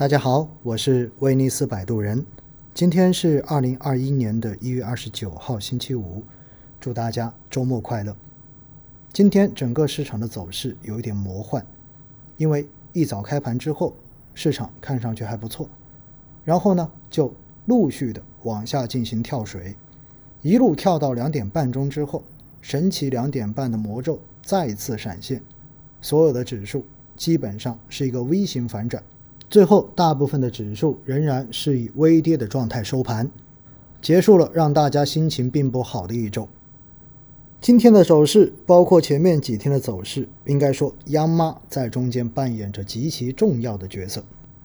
大家好，我是威尼斯摆渡人。今天是二零二一年的一月二十九号，星期五。祝大家周末快乐。今天整个市场的走势有一点魔幻，因为一早开盘之后，市场看上去还不错，然后呢就陆续的往下进行跳水，一路跳到两点半钟之后，神奇两点半的魔咒再次闪现，所有的指数基本上是一个 V 型反转。最后，大部分的指数仍然是以微跌的状态收盘，结束了让大家心情并不好的一周。今天的走势，包括前面几天的走势，应该说央妈在中间扮演着极其重要的角色。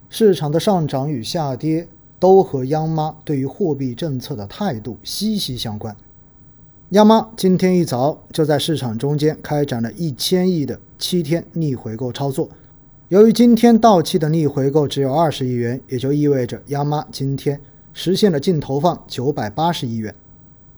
市场的上涨与下跌都和央妈对于货币政策的态度息息相关。央妈今天一早就在市场中间开展了一千亿的七天逆回购操作。由于今天到期的逆回购只有二十亿元，也就意味着央妈今天实现了净投放九百八十亿元。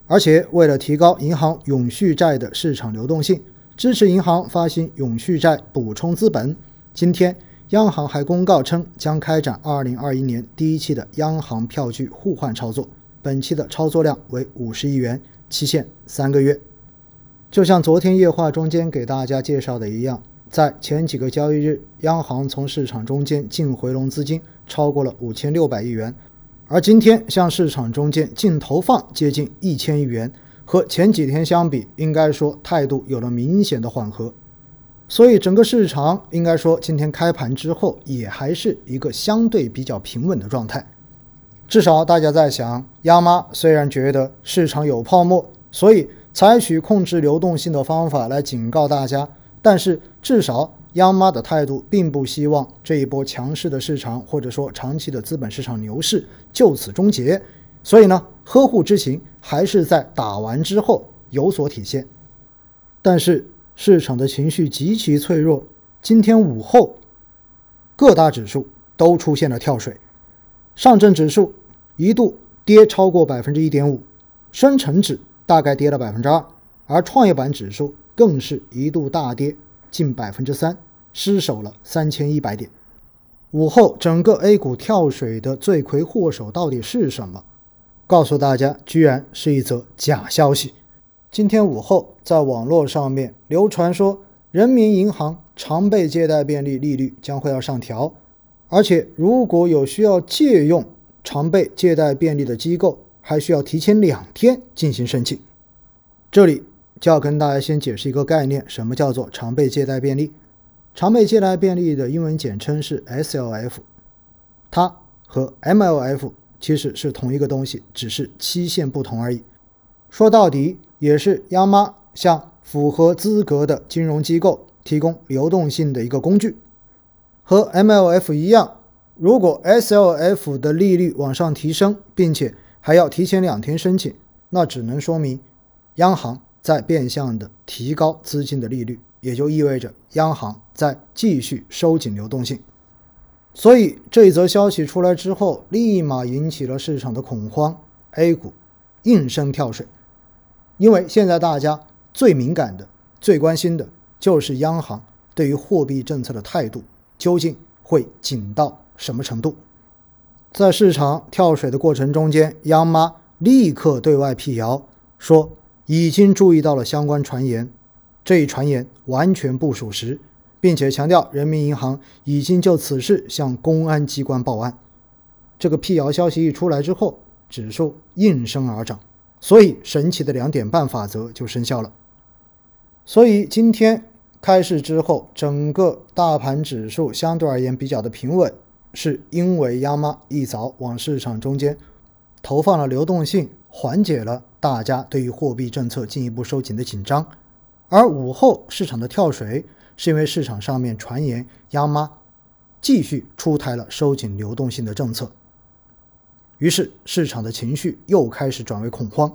而且为了提高银行永续债的市场流动性，支持银行发行永续债补充资本，今天央行还公告称将开展二零二一年第一期的央行票据互换操作，本期的操作量为五十亿元，期限三个月。就像昨天夜话中间给大家介绍的一样。在前几个交易日，央行从市场中间净回笼资金超过了五千六百亿元，而今天向市场中间净投放接近一千亿元，和前几天相比，应该说态度有了明显的缓和。所以整个市场应该说今天开盘之后也还是一个相对比较平稳的状态。至少大家在想，央妈虽然觉得市场有泡沫，所以采取控制流动性的方法来警告大家。但是至少央妈的态度并不希望这一波强势的市场或者说长期的资本市场牛市就此终结，所以呢，呵护之情还是在打完之后有所体现。但是市场的情绪极其脆弱，今天午后各大指数都出现了跳水，上证指数一度跌超过百分之一点五，深成指大概跌了百分之二，而创业板指数。更是一度大跌近百分之三，失守了三千一百点。午后整个 A 股跳水的罪魁祸首到底是什么？告诉大家，居然是一则假消息。今天午后在网络上面流传说，人民银行常备借贷便利利率将会要上调，而且如果有需要借用常备借贷便利的机构，还需要提前两天进行申请。这里。就要跟大家先解释一个概念，什么叫做常备借贷便利？常备借贷便利的英文简称是 SLF，它和 MLF 其实是同一个东西，只是期限不同而已。说到底，也是央妈向符合资格的金融机构提供流动性的一个工具。和 MLF 一样，如果 SLF 的利率往上提升，并且还要提前两天申请，那只能说明央行。在变相的提高资金的利率，也就意味着央行在继续收紧流动性。所以这一则消息出来之后，立马引起了市场的恐慌，A 股应声跳水。因为现在大家最敏感的、最关心的就是央行对于货币政策的态度究竟会紧到什么程度。在市场跳水的过程中间，央妈立刻对外辟谣说。已经注意到了相关传言，这一传言完全不属实，并且强调人民银行已经就此事向公安机关报案。这个辟谣消息一出来之后，指数应声而涨，所以神奇的两点半法则就生效了。所以今天开市之后，整个大盘指数相对而言比较的平稳，是因为央妈一早往市场中间投放了流动性，缓解了。大家对于货币政策进一步收紧的紧张，而午后市场的跳水是因为市场上面传言央妈继续出台了收紧流动性的政策，于是市场的情绪又开始转为恐慌。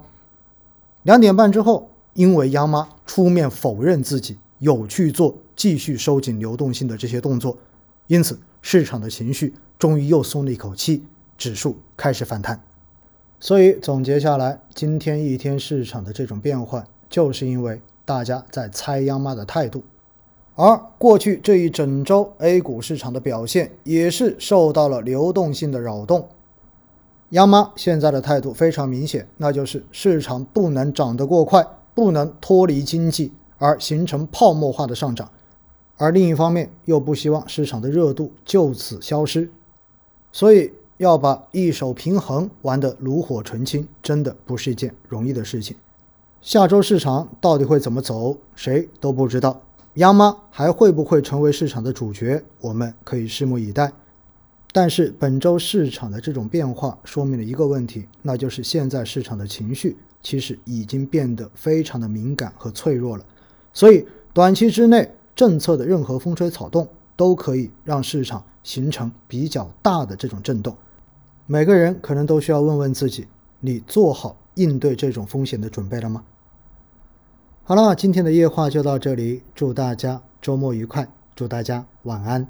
两点半之后，因为央妈出面否认自己有去做继续收紧流动性的这些动作，因此市场的情绪终于又松了一口气，指数开始反弹。所以总结下来，今天一天市场的这种变换，就是因为大家在猜央妈的态度。而过去这一整周 A 股市场的表现也是受到了流动性的扰动。央妈现在的态度非常明显，那就是市场不能涨得过快，不能脱离经济而形成泡沫化的上涨，而另一方面又不希望市场的热度就此消失，所以要把一手平衡玩得炉火纯青，真的不是一件容易的事情。下周市场到底会怎么走，谁都不知道。央妈还会不会成为市场的主角，我们可以拭目以待。但是本周市场的这种变化说明了一个问题，那就是现在市场的情绪其实已经变得非常的敏感和脆弱了。所以短期之内政策的任何风吹草动都可以让市场形成比较大的这种震动。每个人可能都需要问问自己：你做好应对这种风险的准备了吗？好了，今天的夜话就到这里，祝大家周末愉快，祝大家晚安。